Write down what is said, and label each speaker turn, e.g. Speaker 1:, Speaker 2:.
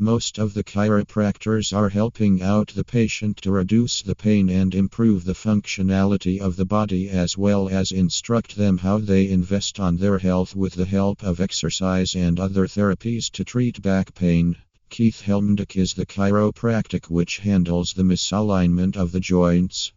Speaker 1: Most of the chiropractors are helping out the patient to reduce the pain and improve the functionality of the body as well as instruct them how they invest on their health with the help of exercise and other therapies to treat back pain. Keith Helmdick is the chiropractic which handles the misalignment of the joints.